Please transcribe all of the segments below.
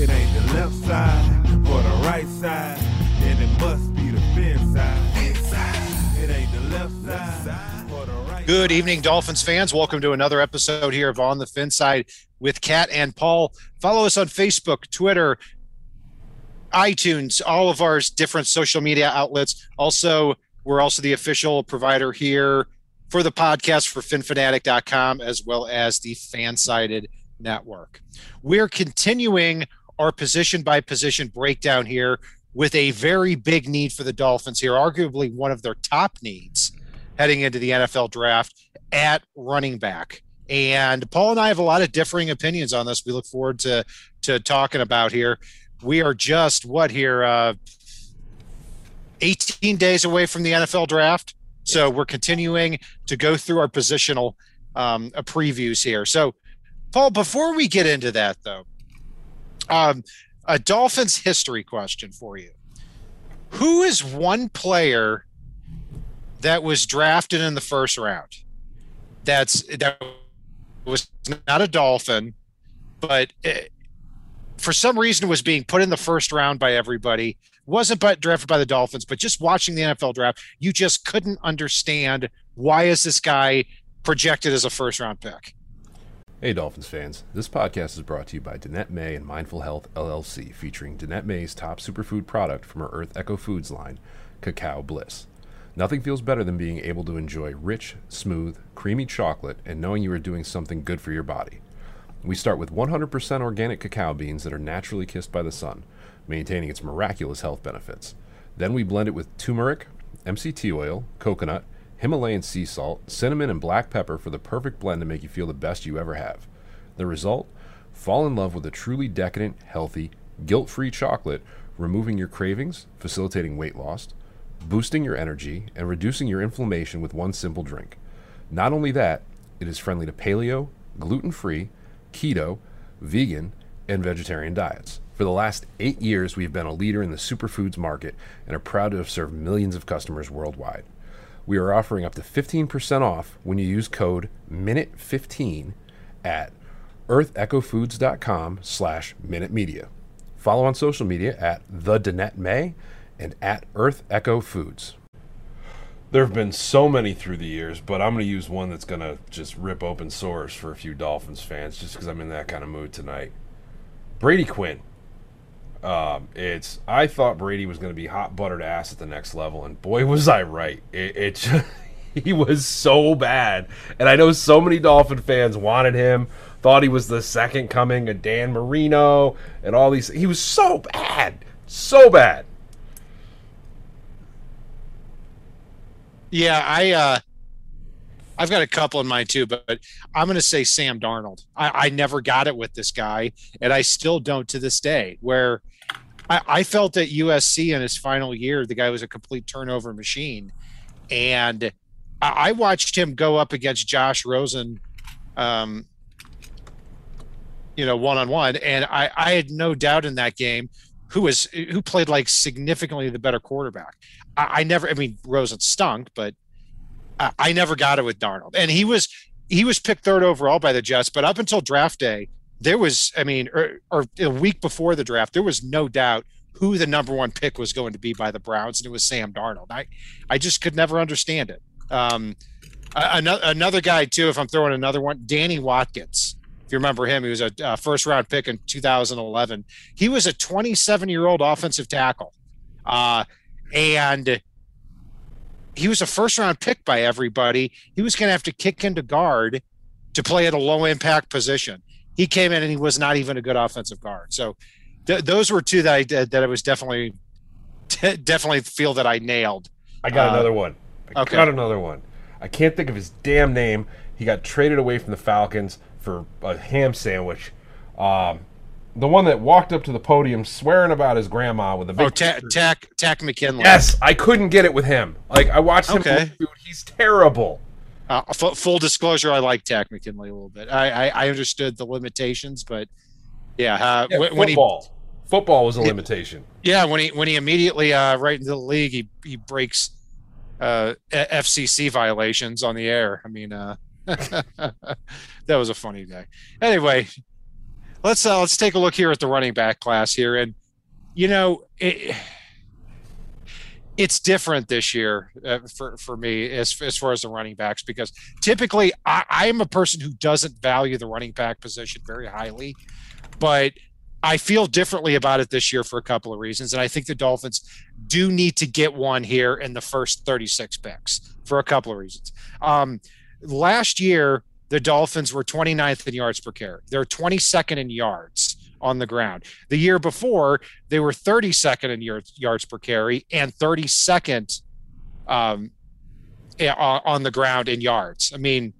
It ain't the left side or the right side, then it must be the fin side. Inside. It ain't the left side right Good evening, Dolphins fans. Welcome to another episode here of On the Fin Side with Kat and Paul. Follow us on Facebook, Twitter, iTunes, all of our different social media outlets. Also, we're also the official provider here for the podcast for finfanatic.com as well as the Fansided Network. We're continuing our position by position breakdown here with a very big need for the Dolphins here, arguably one of their top needs heading into the NFL draft at running back. And Paul and I have a lot of differing opinions on this. We look forward to to talking about here. We are just what here uh 18 days away from the NFL draft. So we're continuing to go through our positional um previews here. So Paul, before we get into that though, um a Dolphins history question for you. Who is one player that was drafted in the first round? That's that was not a Dolphin, but it, for some reason was being put in the first round by everybody. Wasn't but drafted by the Dolphins, but just watching the NFL draft, you just couldn't understand why is this guy projected as a first round pick. Hey Dolphins fans, this podcast is brought to you by Danette May and Mindful Health LLC, featuring Danette May's top superfood product from her Earth Echo Foods line, Cacao Bliss. Nothing feels better than being able to enjoy rich, smooth, creamy chocolate and knowing you are doing something good for your body. We start with 100% organic cacao beans that are naturally kissed by the sun, maintaining its miraculous health benefits. Then we blend it with turmeric, MCT oil, coconut, Himalayan sea salt, cinnamon, and black pepper for the perfect blend to make you feel the best you ever have. The result? Fall in love with a truly decadent, healthy, guilt free chocolate, removing your cravings, facilitating weight loss, boosting your energy, and reducing your inflammation with one simple drink. Not only that, it is friendly to paleo, gluten free, keto, vegan, and vegetarian diets. For the last eight years, we've been a leader in the superfoods market and are proud to have served millions of customers worldwide. We are offering up to 15% off when you use code MINUTE15 at earthechofoods.com slash minute media. Follow on social media at the Danette May and at Earth Echo Foods. There have been so many through the years, but I'm going to use one that's going to just rip open sores for a few Dolphins fans just because I'm in that kind of mood tonight. Brady Quinn. Um, it's I thought Brady was going to be hot buttered ass at the next level, and boy was I right. It, it just, he was so bad, and I know so many Dolphin fans wanted him, thought he was the second coming of Dan Marino, and all these. He was so bad, so bad. Yeah, I uh I've got a couple in mind too, but, but I'm going to say Sam Darnold. I, I never got it with this guy, and I still don't to this day. Where I, I felt at USC in his final year, the guy was a complete turnover machine, and I, I watched him go up against Josh Rosen, um, you know, one on one, and I, I had no doubt in that game who was who played like significantly the better quarterback. I, I never, I mean, Rosen stunk, but I, I never got it with Darnold, and he was he was picked third overall by the Jets, but up until draft day, there was, I mean, or, or a week before the draft, there was no doubt who the number one pick was going to be by the Browns, and it was Sam Darnold. I, I just could never understand it. Um, another another guy too. If I'm throwing another one, Danny Watkins. If you remember him, he was a first round pick in 2011. He was a 27 year old offensive tackle, uh, and he was a first round pick by everybody. He was going to have to kick into guard to play at a low impact position. He came in and he was not even a good offensive guard. So th- those were two that I did that I was definitely definitely feel that I nailed. I got Uh, another one. I okay. got another one. I can't think of his damn name. He got traded away from the Falcons for a ham sandwich. Um, the one that walked up to the podium swearing about his grandma with a big. Oh, Ta- Tack Takk McKinley. yes, I couldn't get it with him. Like I watched him. Okay. Dude, he's terrible. Uh, fu- full disclosure, I like Takk McKinley a little bit. I, I, I understood the limitations, but yeah, uh, Yeah, when, when he football. football was a limitation. yeah when he when he immediately uh, right into the league, he he breaks uh, FCC violations on the air. I mean, uh, that was a funny day. Anyway, let's uh, let's take a look here at the running back class here, and you know it, it's different this year uh, for for me as as far as the running backs because typically I, am a person who doesn't value the running back position very highly, but I feel differently about it this year for a couple of reasons, and I think the Dolphins do need to get one here in the first 36 picks for a couple of reasons. Um, last year, the Dolphins were 29th in yards per carry. They're 22nd in yards on the ground. The year before, they were 32nd in yards, yards per carry and 32nd um, eh, on the ground in yards. I mean,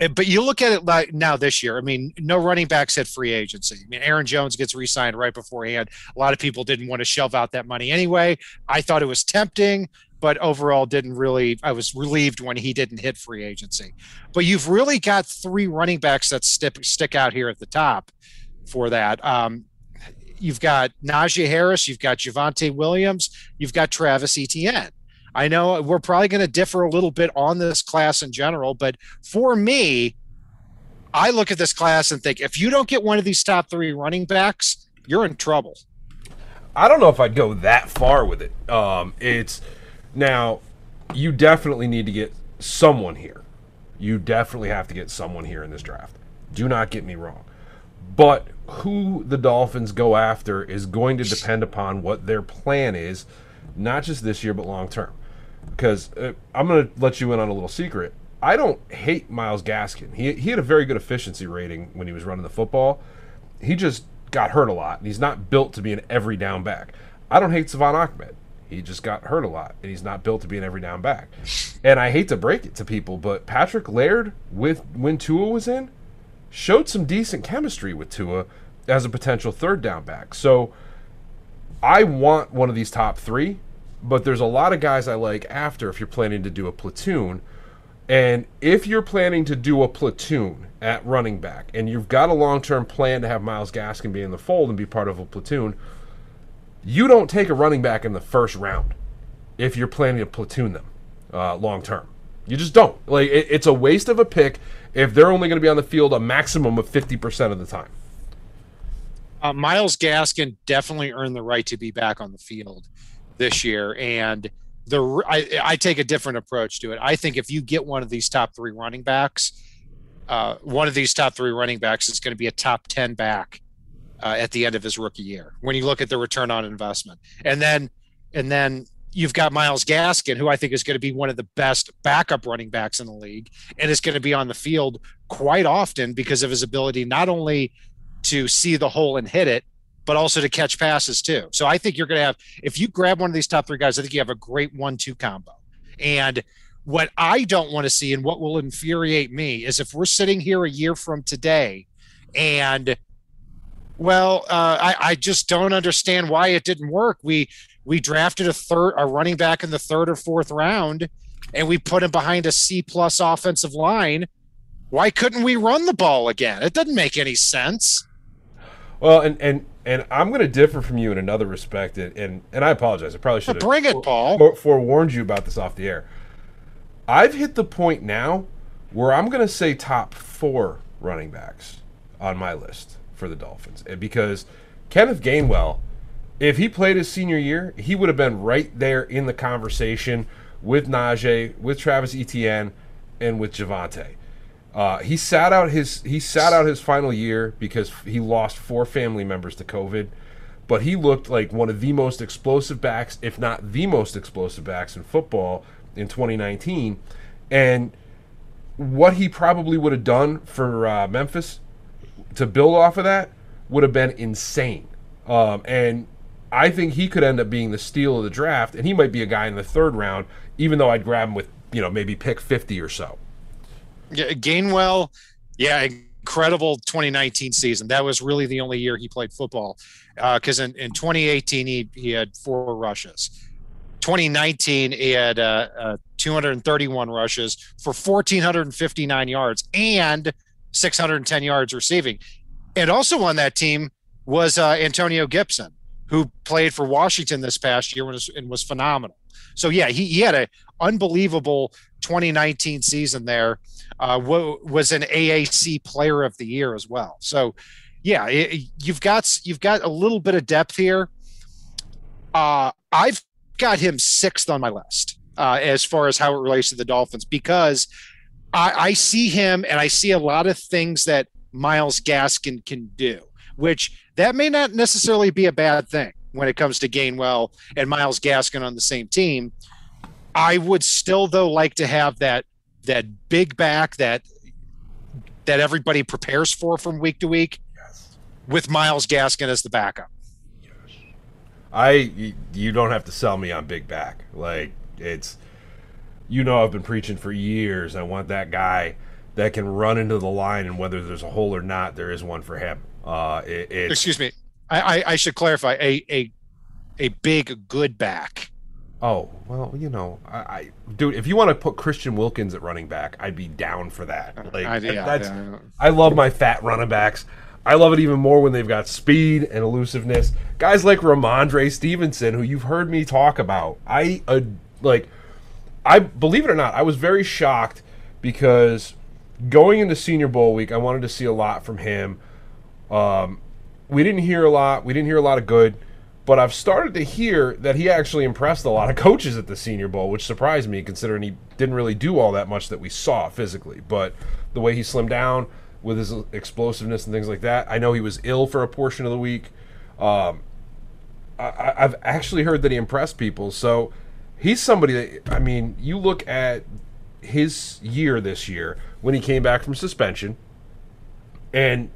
eh, but you look at it like now this year. I mean, no running backs at free agency. I mean, Aaron Jones gets re-signed right beforehand. A lot of people didn't want to shove out that money anyway. I thought it was tempting, but overall didn't really. I was relieved when he didn't hit free agency. But you've really got three running backs that stick stick out here at the top for that. Um, you've got Najee Harris, you've got Javonte Williams, you've got Travis Etienne. I know we're probably going to differ a little bit on this class in general, but for me, I look at this class and think if you don't get one of these top three running backs, you're in trouble. I don't know if I'd go that far with it. Um, it's now you definitely need to get someone here. You definitely have to get someone here in this draft. Do not get me wrong. But who the Dolphins go after is going to depend upon what their plan is, not just this year, but long term. Because uh, I'm going to let you in on a little secret. I don't hate Myles Gaskin. He, he had a very good efficiency rating when he was running the football. He just got hurt a lot, and he's not built to be an every down back. I don't hate Salvon Ahmed. He just got hurt a lot, and he's not built to be an every down back. And I hate to break it to people, but Patrick Laird, with when Tua was in, showed some decent chemistry with Tua as a potential third down back. So I want one of these top three, but there's a lot of guys I like after if you're planning to do a platoon. And if you're planning to do a platoon at running back and you've got a long term plan to have Myles Gaskin be in the fold and be part of a platoon, you don't take a running back in the first round if you're planning to platoon them uh, long term. You just don't. Like it, it's a waste of a pick if they're only going to be on the field a maximum of 50% of the time. Uh, Myles Gaskin definitely earned the right to be back on the field this year, and the I, I take a different approach to it. I think if you get one of these top three running backs, uh, one of these top three running backs is going to be a top ten back uh, at the end of his rookie year. When you look at the return on investment, and then and then you've got Myles Gaskin, who I think is going to be one of the best backup running backs in the league, and is going to be on the field quite often because of his ability not only to see the hole and hit it, but also to catch passes too. So I think you're going to have, if you grab one of these top three guys, I think you have a great one two combo. And what I don't want to see and what will infuriate me is if we're sitting here a year from today and well, uh, I, I just don't understand why it didn't work. We we drafted a third a running back in the third or fourth round and we put him behind a C plus offensive line. Why couldn't we run the ball again? It doesn't make any sense. Well, and and and I'm going to differ from you in another respect, and and, and I apologize. I probably should have Bring it, Paul. fore- forewarned you about this off the air. I've hit the point now where I'm going to say top four running backs on my list for the Dolphins, And because Kenneth Gainwell, if he played his senior year, he would have been right there in the conversation with Najee, with Travis Etienne, and with Javonte. Uh, he sat out his he sat out his final year because he lost four family members to COVID, but he looked like one of the most explosive backs, if not the most explosive backs in football in 2019. And what he probably would have done for uh, Memphis to build off of that would have been insane. Um, and I think he could end up being the steal of the draft, and he might be a guy in the third round, even though I'd grab him with you know maybe pick 50 or so. Yeah, Gainwell, yeah, incredible 2019 season. That was really the only year he played football because in, in 2018 he, he had four rushes. 2019 he had uh, uh, 231 rushes for 1,459 yards and 610 yards receiving. And also on that team was uh, Antonio Gibson, who played for Washington this past year and was, and was phenomenal. So yeah, he, he had an unbelievable 2019 season there. Uh, was an AAC Player of the Year as well. So yeah, it, you've got you've got a little bit of depth here. Uh, I've got him sixth on my list uh, as far as how it relates to the Dolphins because I, I see him and I see a lot of things that Myles Gaskin can do, which that may not necessarily be a bad thing when it comes to Gainwell and Myles Gaskin on the same team. I would still though like to have that that big back that that everybody prepares for from week to week yes. with Myles Gaskin as the backup. I you don't have to sell me on big back. Like it's you know I've been preaching for years. I want that guy that can run into the line and whether there's a hole or not, there is one for him. Uh, it, Excuse me. I, I, I should clarify a a a big good back. Oh well, you know, I, I, dude, if you want to put Christian Wilkins at running back, I'd be down for that. Like I, yeah, that's, yeah. I love my fat running backs. I love it even more when they've got speed and elusiveness. Guys like Rhamondre Stevenson, who you've heard me talk about. I uh, like. I believe it or not, I was very shocked because going into Senior Bowl week, I wanted to see a lot from him. Um, we didn't hear a lot. We didn't hear a lot of good. But I've started to hear that he actually impressed a lot of coaches at the Senior Bowl, which surprised me considering he didn't really do all that much that we saw physically. But the way he slimmed down with his explosiveness and things like that, I know he was ill for a portion of the week. Um, I, I've actually heard that he impressed people. So he's somebody that, I mean, you look at his year this year when he came back from suspension and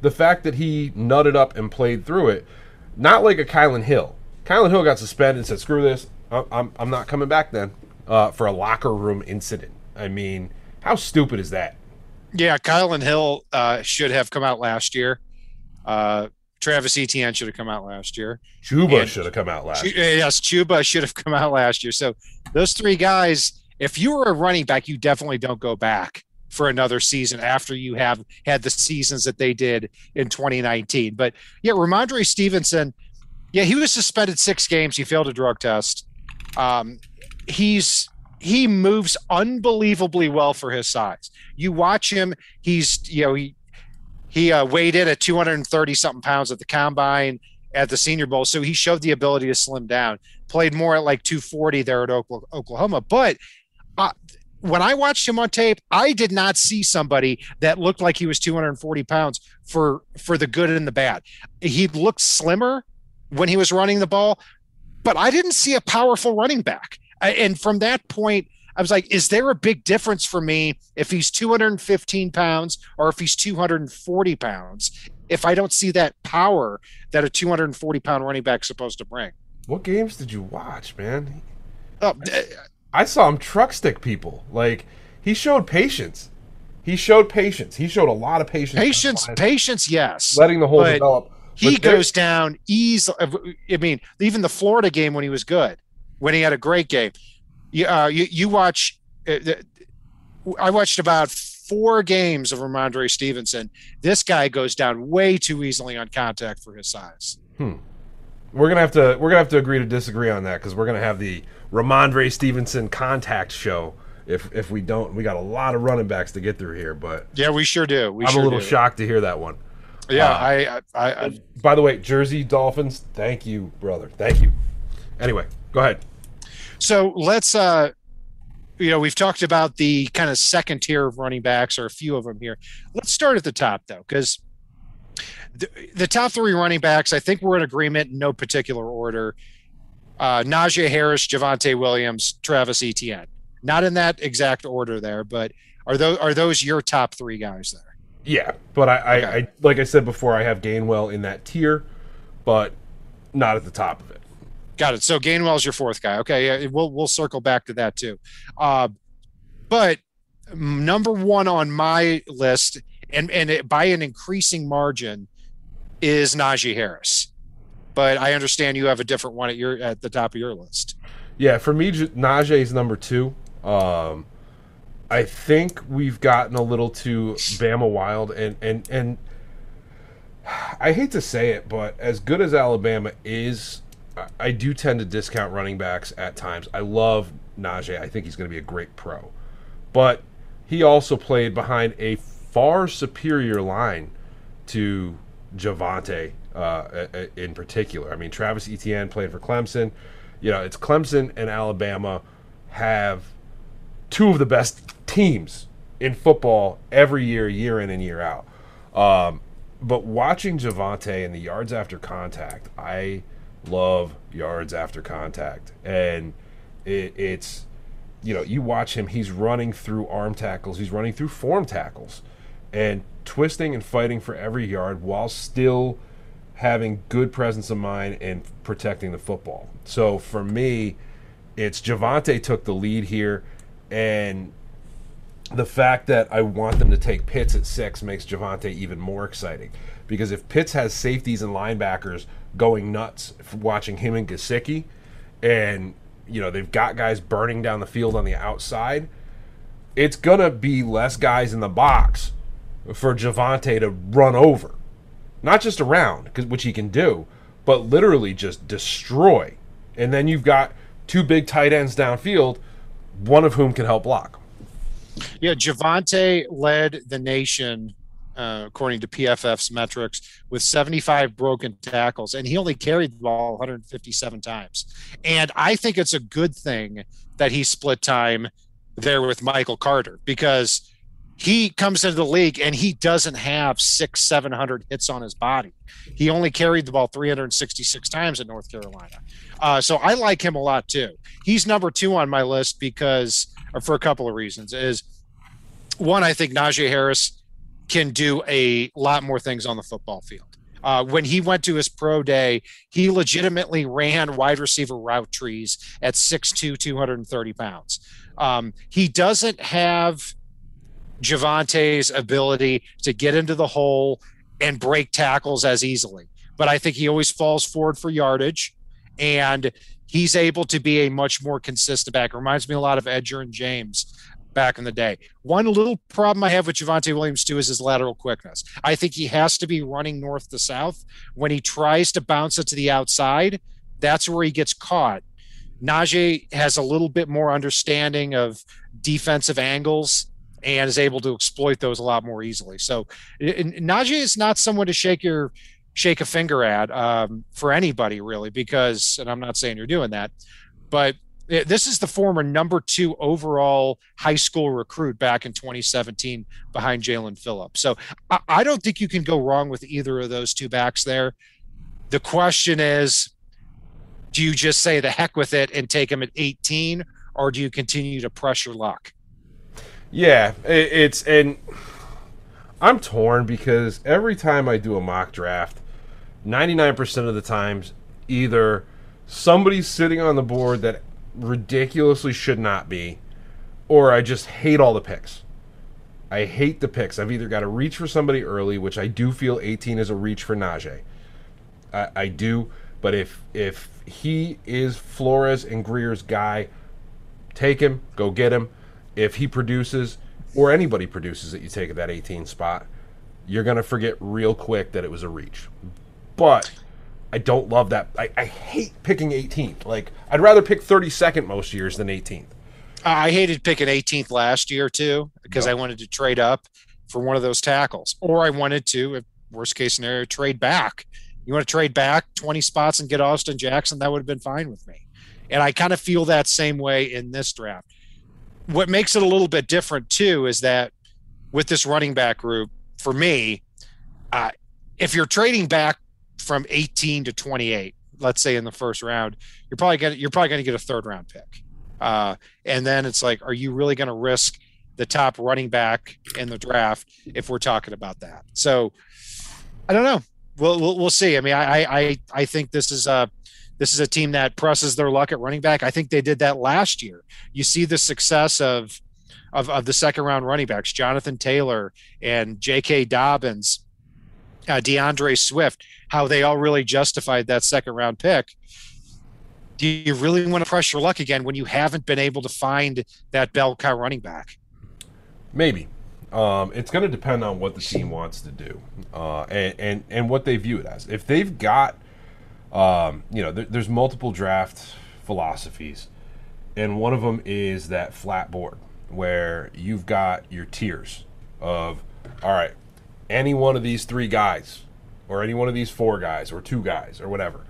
the fact that he nutted up and played through it not like a Kylin Hill. Kylin Hill got suspended and said, "Screw this, I'm I'm not coming back." Then uh, for a locker room incident. I mean, how stupid is that? Yeah, Kylin Hill uh, should have come out last year. Uh, Travis Etienne should have come out last year. Chuba should have come out last year. Yes, Chuba should have come out last year. So those three guys, if you were a running back, you definitely don't go back for another season after you have had the seasons that they did in 2019. But yeah, Rhamondre Stevenson, yeah, he was suspended six games. He failed a drug test. Um, he's he moves unbelievably well for his size. You watch him; he's you know he he uh, weighed in at 230 something pounds at the combine at the Senior Bowl, so he showed the ability to slim down. Played more at like 240 there at Oklahoma, but uh, when I watched him on tape, I did not see somebody that looked like he was 240 pounds for for the good and the bad. He looked slimmer when he was running the ball, but I didn't see a powerful running back. And from that point, I was like, is there a big difference for me if he's 215 pounds or if he's 240 pounds? If I don't see that power that a 240 pound running back supposed to bring. What games did you watch, man? Oh, I saw him truck stick people. Like he showed patience. He showed patience. He showed a lot of patience. Patience, patience, yes. Letting the hole develop. He goes down easily. I mean, even the Florida game when he was good, when he had a great game. You, uh, you, you watch. Uh, I watched about four games of Rhamondre Stevenson. This guy goes down way too easily on contact for his size. Hmm. We're gonna have to we're gonna have to agree to disagree on that because we're gonna have the Rhamondre Stevenson contact show. If if we don't, we got a lot of running backs to get through here. But yeah, we sure do. We I'm sure a little do. shocked to hear that one. Yeah, uh, I, I, I. By the way, Jersey Dolphins. Thank you, brother. Thank you. Anyway, go ahead. So let's. uh you know, we've talked about the kind of second tier of running backs, or a few of them here. Let's start at the top, though, because the, the top three running backs, I think we're in agreement in no particular order uh, Najee Harris, Javonte Williams, Travis Etienne. Not in that exact order there, but are those are those your top three guys there? Yeah, but I, okay. I, I like I said before, I have Gainwell in that tier, but not at the top of it. Got it. So Gainwell's your fourth guy. Okay, yeah, we'll we'll circle back to that too. Uh, but number one on my list and and it, by an increasing margin is Najee Harris. But I understand you have a different one at your at the top of your list. Yeah, for me, Najee is number two. Um, I think we've gotten a little too Bama wild, and and and I hate to say it, but as good as Alabama is, I- I do tend to discount running backs at times. I love Najee. I think he's going to be a great pro, but he also played behind a far superior line to Javonte uh, in particular. I mean, Travis Etienne played for Clemson. You know, it's Clemson and Alabama have two of the best teams in football every year, year in and year out. Um, but watching Javonte and the yards after contact, I love yards after contact, and it, it's you know you watch him; he's running through arm tackles, he's running through form tackles, and twisting and fighting for every yard while still having good presence of mind and protecting the football. So for me, it's Javonte took the lead here, and the fact that I want them to take Pitts at six makes Javonte even more exciting. Because if Pitts has safeties and linebackers going nuts watching him and Gesicki, and you know they've got guys burning down the field on the outside, it's gonna be less guys in the box for Javonte to run over, not just around, which he can do, but literally just destroy. And then you've got two big tight ends downfield, one of whom can help block. Yeah, Javonte led the nation, uh, according to PFF's metrics, with 75 broken tackles, and he only carried the ball 157 times. And I think it's a good thing that he split time there with Michael Carter because he comes into the league and he doesn't have six, 700 hits on his body. He only carried the ball 366 times at North Carolina. Uh, so I like him a lot too. He's number two on my list because, or for a couple of reasons, is one, I think Najee Harris can do a lot more things on the football field. Uh, when he went to his pro day, he legitimately ran wide receiver route trees at 6'2, 230 pounds. Um, he doesn't have Javonte's ability to get into the hole and break tackles as easily, but I think he always falls forward for yardage and he's able to be a much more consistent back. Reminds me a lot of Edgerrin James back in the day. One little problem I have with Javonte Williams too is his lateral quickness. I think he has to be running north to south. When he tries to bounce it to the outside, that's where he gets caught. Najee has a little bit more understanding of defensive angles and is able to exploit those a lot more easily. So Najee is not someone to shake your shake a finger at um, for anybody really, because and I'm not saying you're doing that, but this is the former number two overall high school recruit back in 2017 behind Jaelan Phillips. So I, I don't think you can go wrong with either of those two backs there. The question is, do you just say the heck with it and take him at 18, or do you continue to pressure luck? Yeah, it, it's and I'm torn because every time I do a mock draft, 99% of the times either somebody's sitting on the board that ridiculously should not be, or I just hate all the picks. I hate the picks. I've either got to reach for somebody early, which I do feel 18 is a reach for Najee. I, I do, but if if he is Flores and Grier's guy, take him, go get him. If he produces, or anybody produces that you take at that 18 spot, you're gonna forget real quick that it was a reach. But I don't love that. I, I hate picking 18th. Like I'd rather pick 32nd most years than 18th. I hated picking 18th last year too because I wanted to trade up for one of those tackles, or I wanted to, if worst case scenario, trade back. You want to trade back 20 spots and get Austin Jackson? That would have been fine with me. And I kind of feel that same way in this draft. What makes it a little bit different too is that with this running back group, for me, uh, if you're trading back from 18 to 28, let's say in the first round, you're probably gonna you're probably gonna get a third round pick. Uh, and then it's like, are you really going to risk the top running back in the draft if we're talking about that? So I don't know. We'll, we'll, we'll see. I mean, I, I, I think this is a, this is a team that presses their luck at running back. I think they did that last year. You see the success of of, of the second round running backs, Jonathan Taylor and J.K. Dobbins, uh, D'Andre Swift, how they all really justified that second round pick. Do you really want to press your luck again when you haven't been able to find that bell cow running back? Maybe. Um, it's going to depend on what the team wants to do uh, and, and, and what they view it as. If they've got, um, you know, there, there's multiple draft philosophies, and one of them is that flat board where you've got your tiers of, all right, any one of these three guys, or any one of these four guys, or two guys, or whatever,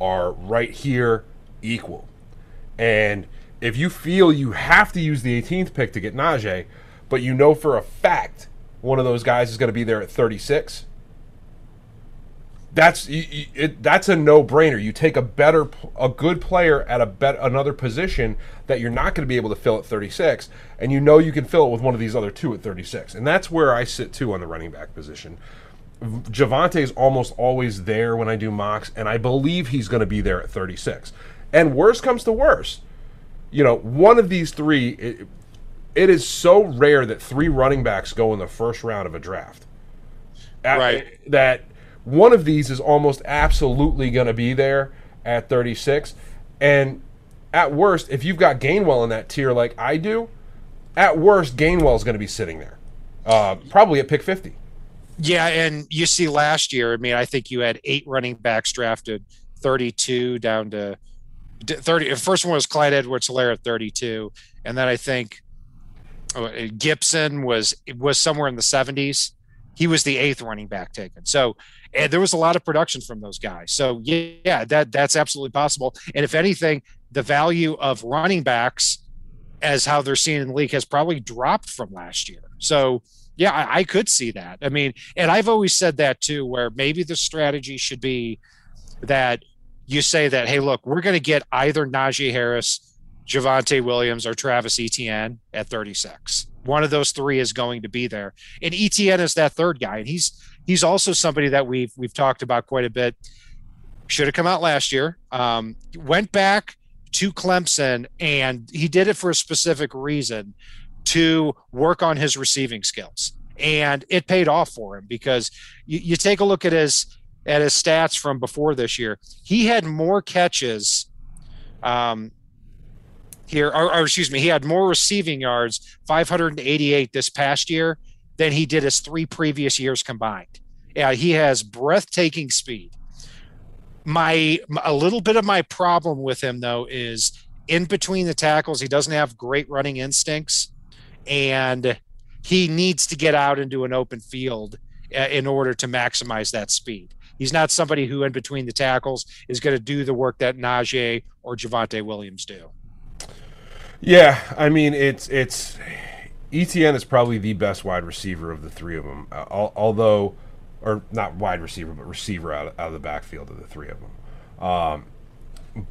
are right here equal. And if you feel you have to use the 18th pick to get Najee, but you know for a fact one of those guys is going to be there at 36, that's you, you, it, that's a no-brainer. You take a better, a good player at a bet another position that you're not going to be able to fill at 36, and you know you can fill it with one of these other two at 36, and that's where I sit too on the running back position. Javonte is almost always there when I do mocks, and I believe he's going to be there at 36. And worst comes to worst, you know, one of these three. It, it is so rare that three running backs go in the first round of a draft. At- Right. That one of these is almost absolutely going to be there at 36. And at worst, if you've got Gainwell in that tier like I do, at worst, Gainwell is going to be sitting there, uh, probably at pick 50. Yeah, and you see last year, I mean, I think you had eight running backs drafted, 32 down to 30. The first one was Clyde Edwards Helaire at 32. And then I think uh, Gibson was was somewhere in the 70s. He was the eighth running back taken. So and there was a lot of production from those guys. So yeah, that that's absolutely possible. And if anything, the value of running backs as how they're seen in the league has probably dropped from last year. So yeah, I, I could see that. I mean, and I've always said that too, where maybe the strategy should be that you say that, hey, look, we're going to get either Najee Harris, Javonte Williams, or Travis Etienne at 36. One of those three is going to be there, and Etienne is that third guy, and he's he's also somebody that we've we've talked about quite a bit. Should have come out last year. Um, went back to Clemson, and he did it for a specific reason to work on his receiving skills, and it paid off for him because you, you take a look at his at his stats from before this year. He had more catches um, here, or, or excuse me, he had more receiving yards, 588 this past year, than he did his three previous years combined. Yeah, he has breathtaking speed. My a little bit of my problem with him though is in between the tackles, he doesn't have great running instincts, and he needs to get out into an open field uh, in order to maximize that speed. He's not somebody who, in between the tackles, is going to do the work that Najee or Javonte Williams do. Yeah, I mean it's it's Etienne is probably the best wide receiver of the three of them. Uh, al- although, or not wide receiver, but receiver out of, out of the backfield of the three of them. Um,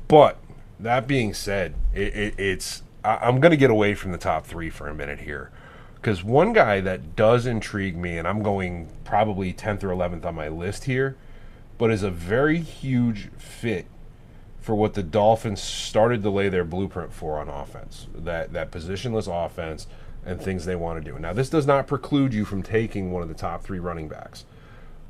but that being said, it, it, it's I, I'm going to get away from the top three for a minute here because one guy that does intrigue me, and I'm going probably 10th or 11th on my list here, but is a very huge fit for what the Dolphins started to lay their blueprint for on offense. That that positionless offense and things they want to do. Now, this does not preclude you from taking one of the top 3 running backs.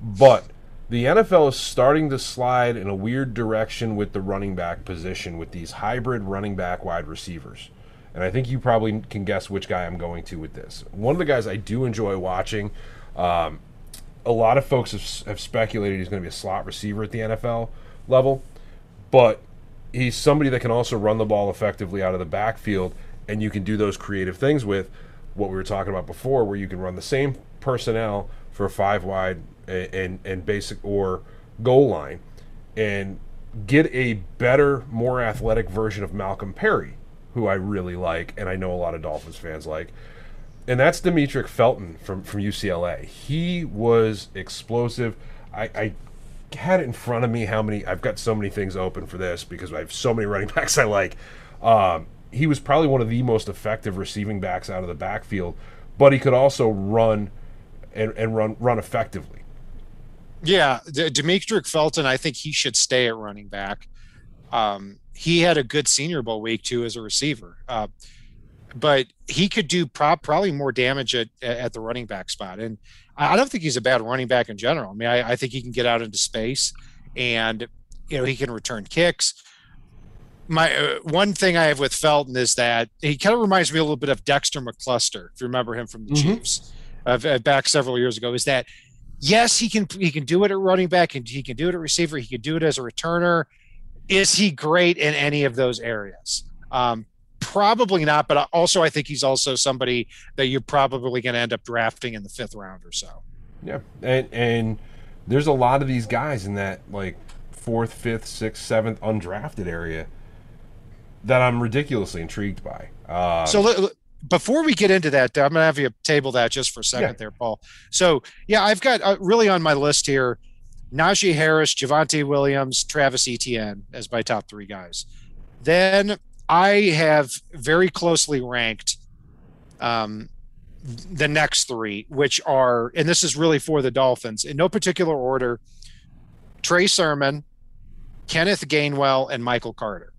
But the NFL is starting to slide in a weird direction with the running back position with these hybrid running back wide receivers. And I think you probably can guess which guy I'm going to with this. One of the guys I do enjoy watching, um, a lot of folks have, have speculated he's going to be a slot receiver at the NFL level, but he's somebody that can also run the ball effectively out of the backfield, and you can do those creative things with what we were talking about before, where you can run the same personnel for five wide and and, basic or goal line, and get a better, more athletic version of Malcolm Perry, who I really like, and I know a lot of Dolphins fans like and that's Demetric Felton from from UCLA. He was explosive. I, I had it in front of me how many I've got so many things open for this because I have so many running backs I like. Um, he was probably one of the most effective receiving backs out of the backfield, but he could also run and, and run run effectively. Yeah, Demetric Felton, I think he should stay at running back. Um, he had a good Senior Bowl week too as a receiver. Uh, but he could do prob- probably more damage at, at the running back spot. And I I don't think he's a bad running back in general. I mean, I, I think he can get out into space and, you know, he can return kicks. My uh, one thing I have with Felton is that he kind of reminds me a little bit of Dexter McCluster, if you remember him from the Mhm. Chiefs uh, back several years ago. Is that yes, he can he can do it at running back and he can do it at receiver. He can do it as a returner. Is he great in any of those areas? Um, probably not. But also, I think he's also somebody that you're probably going to end up drafting in the fifth round or so. Yeah, and and there's a lot of these guys in that like fourth, fifth, sixth, seventh undrafted area that I'm ridiculously intrigued by. Uh, so before we get into that, I'm going to have you table that just for a second Yeah. there, Paul. So yeah, I've got uh, really on my list here Najee Harris, Javonte Williams, Travis Etienne as my top three guys. Then I have very closely ranked um, the next three, which are, and this is really for the Dolphins in no particular order Trey Sermon, Kenneth Gainwell, and Michael Carter.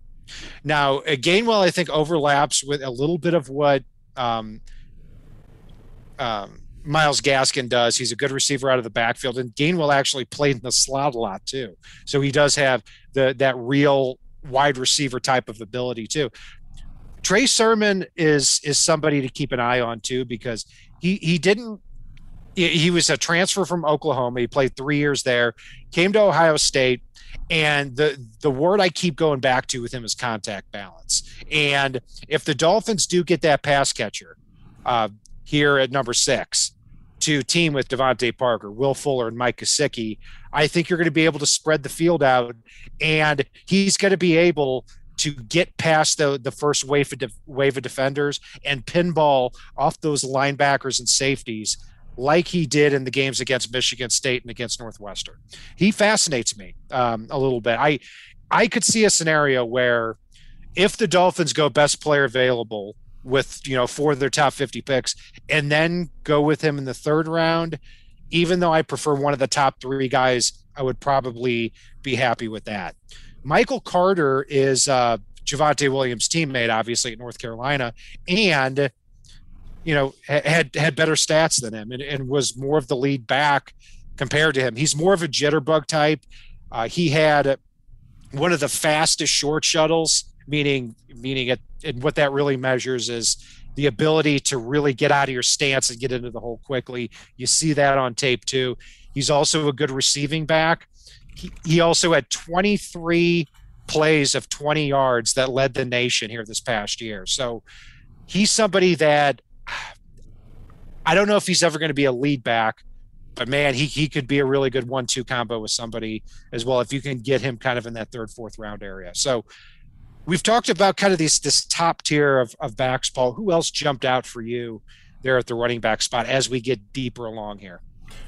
Now, Gainwell, I think, overlaps with a little bit of what um, um, Myles Gaskin does. He's a good receiver out of the backfield, and Gainwell actually played in the slot a lot too. So he does have the that real wide receiver type of ability too. Trey Sermon is is somebody to keep an eye on too because he he didn't. He was a transfer from Oklahoma. He played three years there, came to Ohio State, and the the word I keep going back to with him is contact balance. And if the Dolphins do get that pass catcher uh, here at number six to team with DeVante Parker, Will Fuller, and Mike Gesicki, I think you're going to be able to spread the field out, and he's going to be able to get past the the first wave of def- wave of defenders and pinball off those linebackers and safeties like he did in the games against Michigan State and against Northwestern. He fascinates me um, a little bit. I I could see a scenario where if the Dolphins go best player available with you know four of their top 50 picks and then go with him in the third round even though i prefer one of the top three guys i would probably be happy with that michael carter is uh Javonte Williams teammate obviously at North Carolina and you know had had better stats than him and, and was more of the lead back compared to him. He's more of a jitterbug type. Uh, he had one of the fastest short shuttles meaning meaning it and what that really measures is the ability to really get out of your stance and get into the hole quickly. You see that on tape too. He's also a good receiving back. He, he also had 23 plays of 20 yards that led the nation here this past year. So he's somebody that i don't know if he's ever going to be a lead back but man, he he could be a really good one-two combo with somebody as well if you can get him kind of in that third, fourth round area. So we've talked about kind of this this top tier of, of backs, Paul. Who else jumped out for you there at the running back spot as we get deeper along here?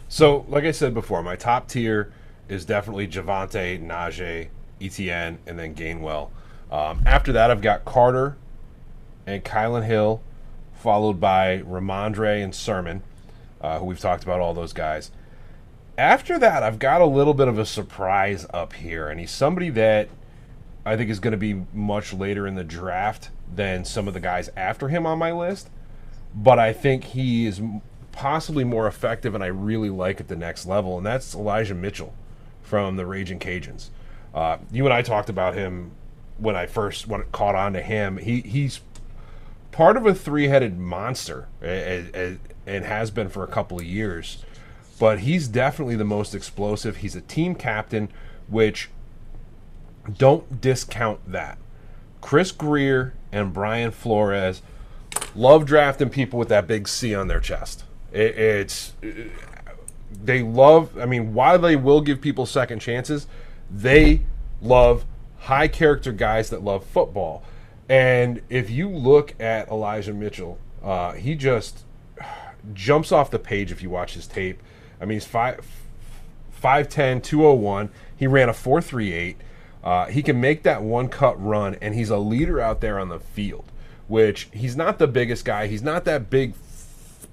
So, like I said before, my top tier is definitely Javonte, Najee, Etienne, and then Gainwell. Um, after that, I've got Carter and Kylin Hill, followed by Rhamondre and Sermon, uh, who we've talked about all those guys. After that, I've got a little bit of a surprise up here, and he's somebody that I think is going to be much later in the draft than some of the guys after him on my list. But I think he is possibly more effective, and I really like at the next level, and that's Elijah Mitchell from the Raging Cajuns. Uh, you and I talked about him when I first when caught on to him. He he's part of a three-headed monster, and has been for a couple of years. But he's definitely the most explosive. He's a team captain, which don't discount that. Chris Grier and Brian Flores love drafting people with that big C on their chest. It, it's they love. I mean, while they will give people second chances, they love high character guys that love football. And if you look at Elijah Mitchell, uh, he just jumps off the page if you watch his tape. I mean, he's five, 5'10, 201. He ran a 438. Uh, he can make that one cut run, and he's a leader out there on the field, which he's not the biggest guy. He's not that big,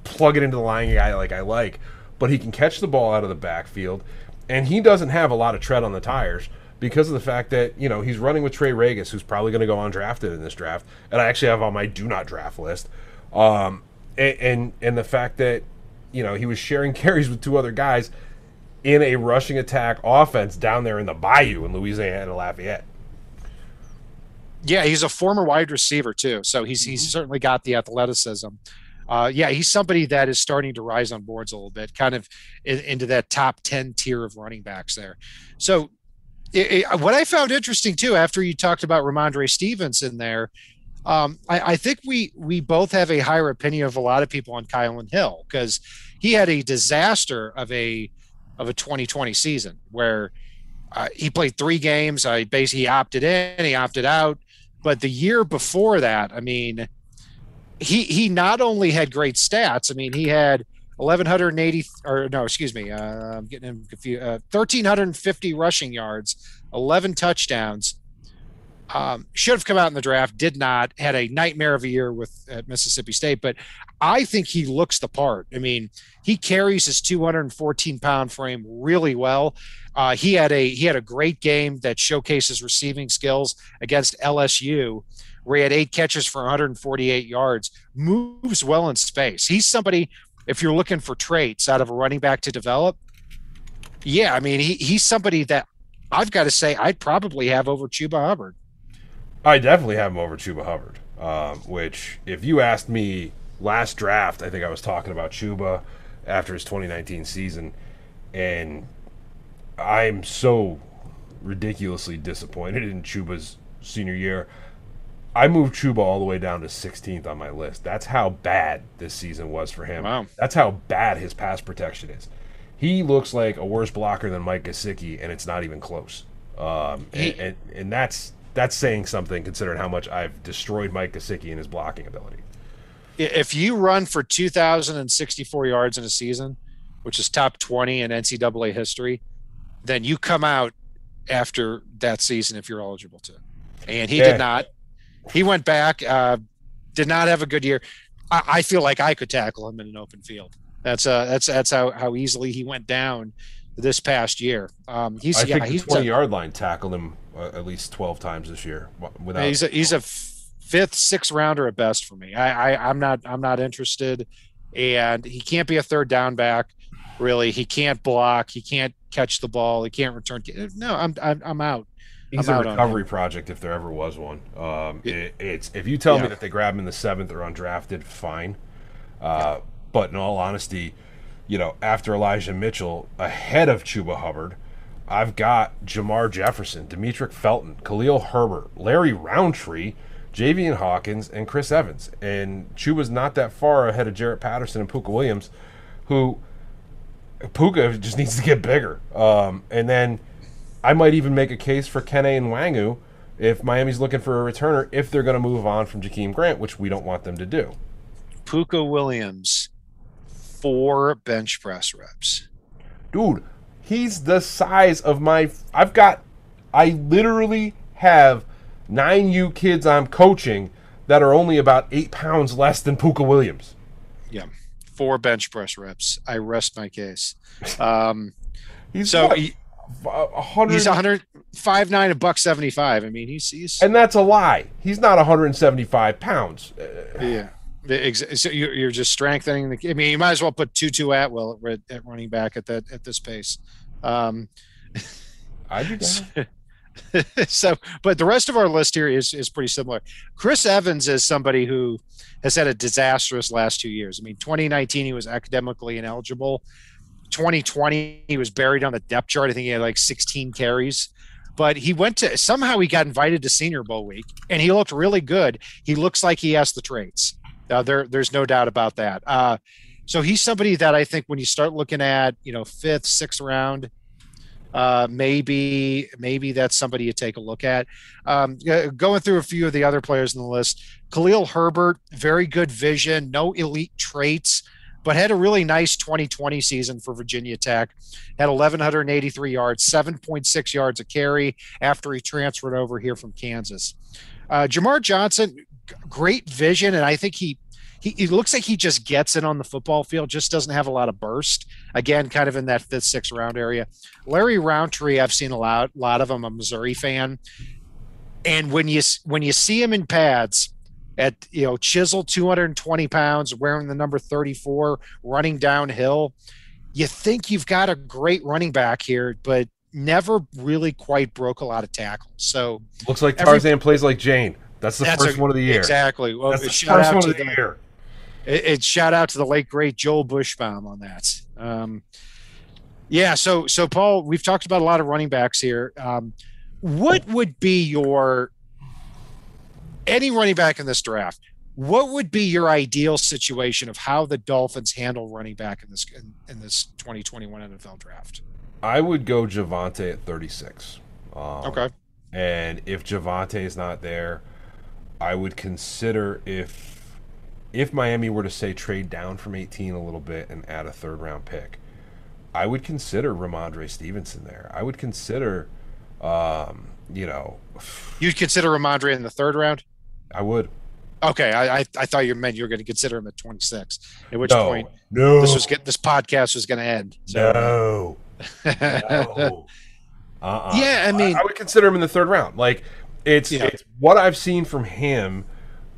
plug it into the line guy like I like, but he can catch the ball out of the backfield, and he doesn't have a lot of tread on the tires. Because of the fact that you know he's running with Trey Ragas, who's probably going to go undrafted in this draft, and I actually have on my do not draft list. Um, and, and and the fact that you know he was sharing carries with two other guys in a rushing attack offense down there in the Bayou in Louisiana and Lafayette. Yeah, he's a former wide receiver too, so he's he's certainly got the athleticism. Uh, yeah, he's somebody that is starting to rise on boards a little bit, kind of in, into that top ten tier of running backs there. So, it, it, what I found interesting too, after you talked about Rhamondre Stevenson there, um, I, I, think we we both have a higher opinion of a lot of people on Kylin Hill because he had a disaster of a of a 2020 season where uh, he played three games. I basically opted in, he opted out. But the year before that, I mean, he he not only had great stats. I mean, he had 1180 or no, excuse me, uh, I'm getting him confused. Uh, 1350 rushing yards, 11 touchdowns. Um, should have come out in the draft, did not. Had a nightmare of a year with at Mississippi State, but I think he looks the part. I mean, he carries his 214 pound frame really well. Uh, he had a he had a great game that showcases receiving skills against LSU, where he had eight catches for 148 yards. Moves well in space. He's somebody. If you're looking for traits out of a running back to develop, yeah, I mean he he's somebody that I've got to say I'd probably have over Chuba Hubbard. I definitely have him over Chuba Hubbard. Um, which, if you asked me last draft, I think I was talking about Chuba after his 2019 season, and I'm so ridiculously disappointed in Chuba's senior year. I moved Chuba all the way down to 16th on my list. That's how bad this season was for him. Wow. That's how bad his pass protection is. He looks like a worse blocker than Mike Gesicki, and it's not even close. Um, and, and, and that's that's saying something considering how much I've destroyed Mike Gesicki and his blocking ability. If you run for 2,064 yards in a season, which is top 20 in NCAA history, then you come out after that season if you're eligible to. And he Yeah. did not. He went back, uh, did not have a good year. I, I feel like I could tackle him in an open field. That's uh, that's that's how how easily he went down this past year. Um, he's I yeah, he's 20 a, yard line tackled him uh, at least 12 times this year. Without he's a, he's a fifth, sixth rounder at best for me. I, I I'm not I'm not interested, and he can't be a third down back. Really, he can't block. He can't catch the ball. He can't return. No, I'm I'm, I'm out. He's I'm a recovery project if there ever was one. Um, it, it's if you tell me that they grab him in the seventh or undrafted, fine. Uh, But in all honesty, you know, after Elijah Mitchell, ahead of Chuba Hubbard, I've got Jermar Jefferson, Demetric Felton, Khalil Herbert, Larry Rountree, Javian Hawkins, and Chris Evans. And Chuba's not that far ahead of Jarrett Patterson and Pooka Williams, who Pooka just needs to get bigger. Um, and then I might even make a case for Kene Nwangwu if Miami's looking for a returner if they're going to move on from Jakeem Grant, which we don't want them to do. Pooka Williams, four bench press reps. Dude, he's the size of my. I've got. I literally have nine U kids I'm coaching that are only about eight pounds less than Pooka Williams. Yeah, four bench press reps. I rest my case. Um, He's so he, a hundred, he's 105 nine, a buck 75. I mean, he's he's and that's a lie. He's not 175 pounds. Yeah. So you're, you're just strengthening the. I mean, you might as well put Tutu Atwell at, will at running back at that at this pace. Um, I do that. so, but the rest of our list here is is pretty similar. Chris Evans is somebody who has had a disastrous last two years. I mean, 2019 he was academically ineligible. 2020 he was buried on the depth chart. I think he had like 16 carries. But he went to somehow he got invited to Senior Bowl week, and he looked really good. He looks like he has the traits. Uh, there, there's no doubt about that. Uh, so he's somebody that I think when you start looking at, you know, fifth, sixth round, uh, maybe maybe that's somebody you take a look at. Um, going through a few of the other players in the list, Khalil Herbert, very good vision, no elite traits, but had a really nice 2020 season for Virginia Tech. Had 1,183 yards, 7.6 yards a carry after he transferred over here from Kansas. Uh, Jamar Johnson, g- great vision, and I think he he, he looks like he just gets it on the football field, just doesn't have a lot of burst. Again, kind of in that fifth, sixth round area. Larry Rountree, I've seen a lot, lot of him. I'm a Missouri fan, and when you when you see him in pads at you know chisel 220 pounds, wearing the number 34, running downhill, you think you've got a great running back here, but never really quite broke a lot of tackles. So Looks like Every- Tarzan plays like Jane. That's the that's first a- one of the year. Exactly. Well, That's the shout first out one to of the the- year. it, it shout out to the late great Joel Buchsbaum on that. Um, yeah, so so Paul, we've talked about a lot of running backs here. Um, what would be your any running back in this draft? What would be your ideal situation of how the Dolphins handle running back in this in, in this 2021 NFL draft? I would go Javonte at 36. Um, Okay. And if Javonte is not there, I would consider if if Miami were to say trade down from 18 a little bit and add a third round pick, I would consider Rhamondre Stevenson there. I would consider, um, you know, You'd consider Rhamondre in the third round? I would. Okay, I I, I thought you meant you were going to consider him at 26. At which no, point no, this was get this podcast was going to end. So. no, no. Uh-uh. Yeah, I mean- I, would consider him in the third round. Like, it's Yeah. it's what I've seen from him.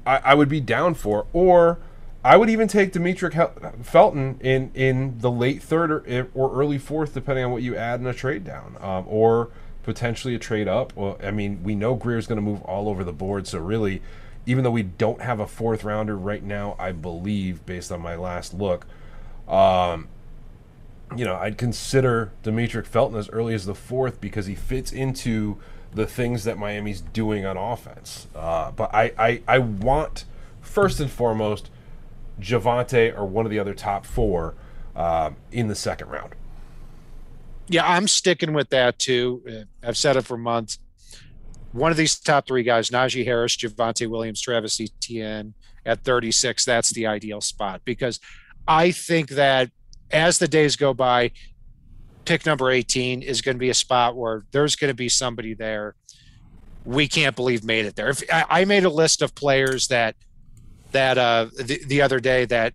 I, I would be down for, or I would even take Demetric Hel- Felton in in the late third or, or early fourth, depending on what you add in a trade down, um, or potentially a trade up. Well, I mean, we know Grier's going to move all over the board, so really, even though we don't have a fourth rounder right now, I believe based on my last look, um, you know, I'd consider Demetric Felton as early as the fourth because he fits into the things that Miami's doing on offense. Uh, but I, I, I want, first and foremost, Javonte or one of the other top four uh, in the second round. Yeah, I'm sticking with that too. Uh, I've said it for months. One of these top three guys, Najee Harris, Javonte Williams, Travis Etienne at 36, that's the ideal spot because I think that as the days go by, pick number 18 is going to be a spot where there's going to be somebody there we can't believe made it there. If I, I made a list of players that that uh the, the other day that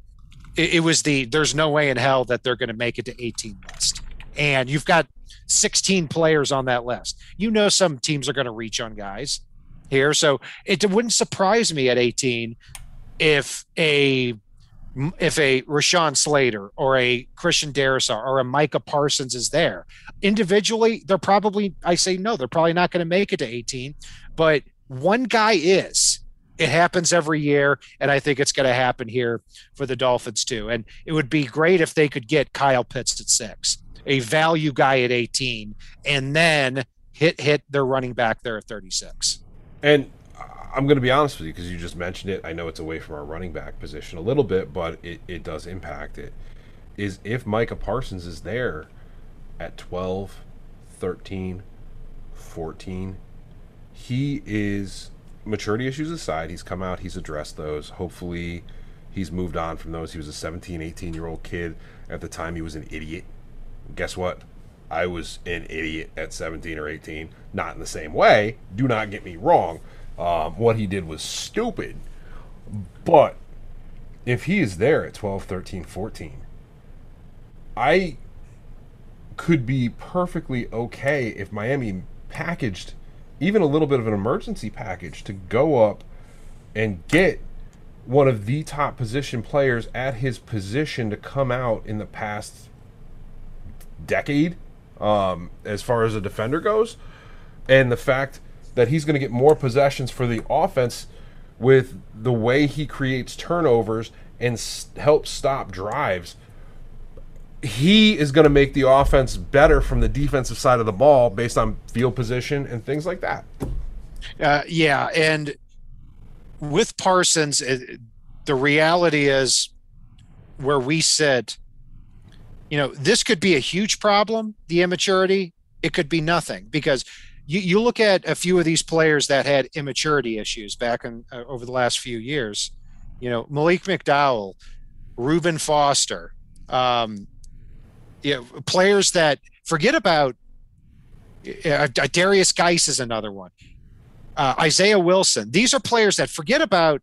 it, it was the there's no way in hell that they're going to make it to 18 list and you've got 16 players on that list. You know, some teams are going to reach on guys here. So it wouldn't surprise me at 18 if a if a Rashawn Slater or a Christian Darrisaw or a Micah Parsons is there. Individually, they're probably I say no, they're probably not going to make it to 18, but one guy is. It happens every year, and I think it's going to happen here for the Dolphins too. And it would be great if they could get Kyle Pitts at six a value guy at 18 and then hit hit their running back there at 36 And I'm going to be honest with you because you just mentioned it. I know it's away from our running back position a little bit, but it, it does impact it. Is if Micah Parsons is there at 12, 13, 14, he is, maturity issues aside, he's come out, he's addressed those. Hopefully, he's moved on from those. He was a 17, 18 year old kid. At the time, he was an idiot. Guess what? I was an idiot at 17 or 18. Not in the same way. Do not get me wrong. Um, what he did was stupid. But if he is there at 12, 13, 14, I could be perfectly okay if Miami packaged even a little bit of an emergency package to go up and get one of the top position players at his position to come out in the past decade um, as far as a defender goes. And the fact that he's going to get more possessions for the offense with the way he creates turnovers and s- helps stop drives. He is going to make the offense better from the defensive side of the ball based on field position and things like that. uh, yeah and with parsons it, the reality is where we sit you know this could be a huge problem the immaturity it could be nothing because you, you look at a few of these players that had immaturity issues back in uh, over the last few years you know malik mcdowell reuben foster um, you know, players that forget about uh, Derrius Guice is another one. Uh, Isaiah Wilson. These are players that forget about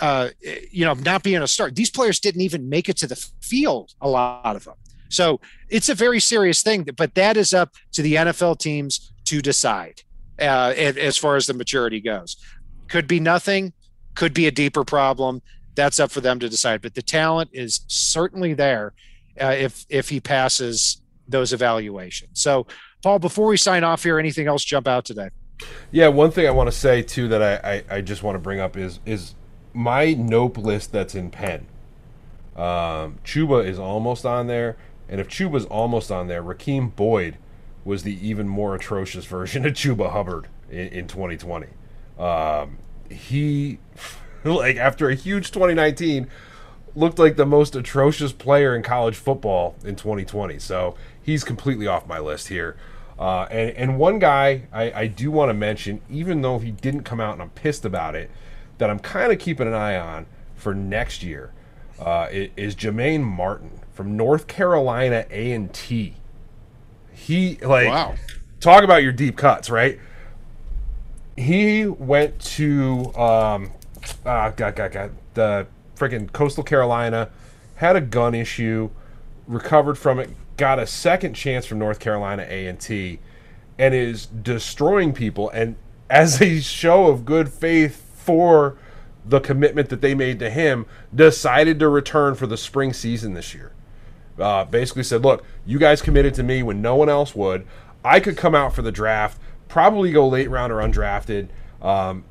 uh, you know, not being a start. These players didn't even make it to the field, a lot of them. So it's a very serious thing, but that is up to the NFL teams to decide uh, as far as the maturity goes. Could be nothing, could be a deeper problem. That's up for them to decide. But the talent is certainly there uh, if if he passes those evaluations. So, Paul, before we sign off here, anything else jump out today? Yeah, one thing I want to say too that I, I, I just want to bring up is is my nope list that's in pen. Um, Chuba is almost on there, and if Chuba's almost on there, Rakeem Boyd was the even more atrocious version of Chuba Hubbard in, in 2020. Um, he, like, after a huge 2019, looked like the most atrocious player in college football in 2020. So he's completely off my list here. Uh, and, and one guy I, I do want to mention, even though he didn't come out and I'm pissed about it, that I'm kind of keeping an eye on for next year uh, is Jah-Maine Martin from North Carolina A&T. He like Wow. talk about your deep cuts, right? He went to um, uh, got got got the freaking Coastal Carolina, had a gun issue, recovered from it, got a second chance from North Carolina A and T, and is destroying people. And as a show of good faith for the commitment that they made to him, decided to return for the spring season this year. Uh, basically said, "Look, you guys committed to me when no one else would. I could come out for the draft, probably go late round or undrafted." Um,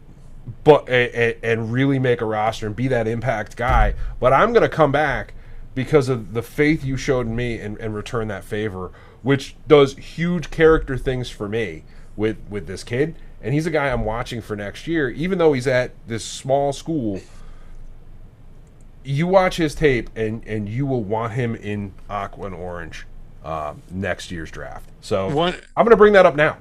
but and, and really make a roster and be that impact guy. But I'm going to come back because of the faith you showed in me and, and return that favor, which does huge character things for me with with this kid. And he's a guy I'm watching for next year, even though he's at this small school. You watch his tape, and and you will want him in aqua and orange um, next year's draft. So One I'm going to bring that up now.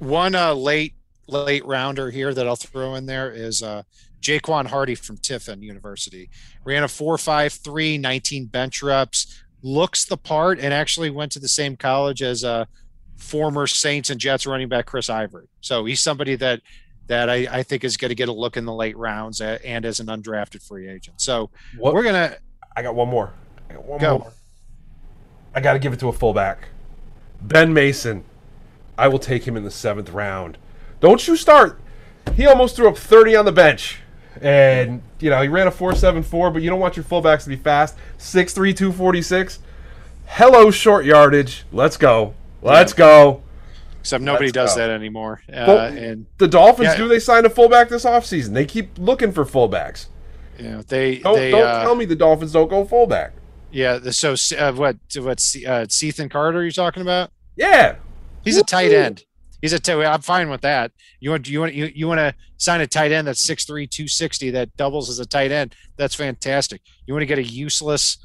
one uh, late late rounder here that I'll throw in there is uh, Jaquan Hardy from Tiffin University. Ran a 4.53, 19 bench reps, looks the part, and actually went to the same college as uh, former Saints and Jets running back Chris Ivory. So he's somebody that that I, I think is going to get a look in the late rounds a- and as an undrafted free agent. So What we're gonna I got one more. I got one Go. more. I got to give it to a fullback. Ben Mason. I will take him in the seventh round. Don't you start. He almost threw up 30 on the bench. And, you know, he ran a 4.74, but you don't want your fullbacks to be fast. 6'3, 246. Hello, short yardage. Let's go. Let's go. except nobody Let's does go. that anymore. Uh, and The Dolphins, Yeah. do they sign a fullback this offseason? They keep looking for fullbacks. know they Don't, they don't uh, tell me the Dolphins don't go fullback. yeah. So uh, what what uh, Ethan Carter you talking about? Yeah. He's a tight end. He's a tight. I'm fine with that. You want you want you, you want to sign a tight end that's 6'3", 260 that doubles as a tight end. That's fantastic. You want to get a useless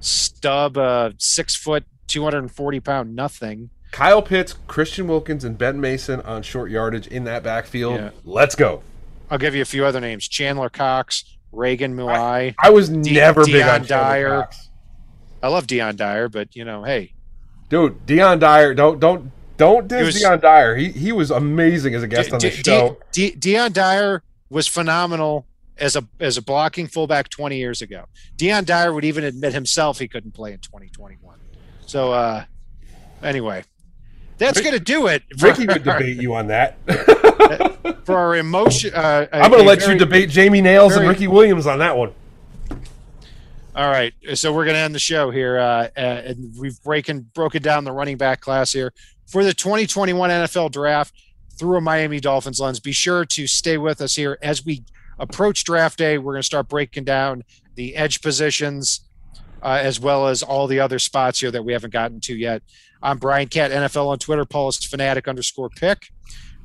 stub, uh, six foot, two hundred and forty pound nothing. Kyle Pitts, Christian Wilkins, and Ben Mason on short yardage in that backfield. Yeah. Let's go. I'll give you a few other names: Chandler Cox, Reagan Mulai. I was never big on Deion Chandler Dyer. Cox. I love Dion Dyer, but you know, hey, Dude, Dion Dyer, don't don't don't diss was- Dion Dyer. He he was amazing as a guest on the De- De- show. De- Deion Dyer was phenomenal as a as a blocking fullback 20 years ago. Deion Dyer would even admit himself he couldn't play in 2021. So uh anyway, that's going to do it Ricky would debate you on that. for our emotion. Uh, I'm going to let very- you debate Jamie Nails and Ricky Williams on that one. All right, so we're going to end the show here, uh, uh, and we've breaking broken down the running back class here for the 2021 NFL Draft through a Miami Dolphins lens. Be sure to stay with us here as we approach draft day. We're going to start breaking down the edge positions uh, as well as all the other spots here that we haven't gotten to yet. I'm Brian Cat NFL on Twitter. Paul is fanatic underscore pick.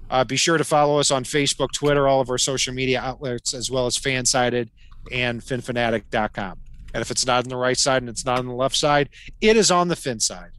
Uh, be sure to follow us on Facebook, Twitter, all of our social media outlets, as well as Fansided and FinFanatic.com. And if it's not on the right side and it's not on the left side, it is on the fin side.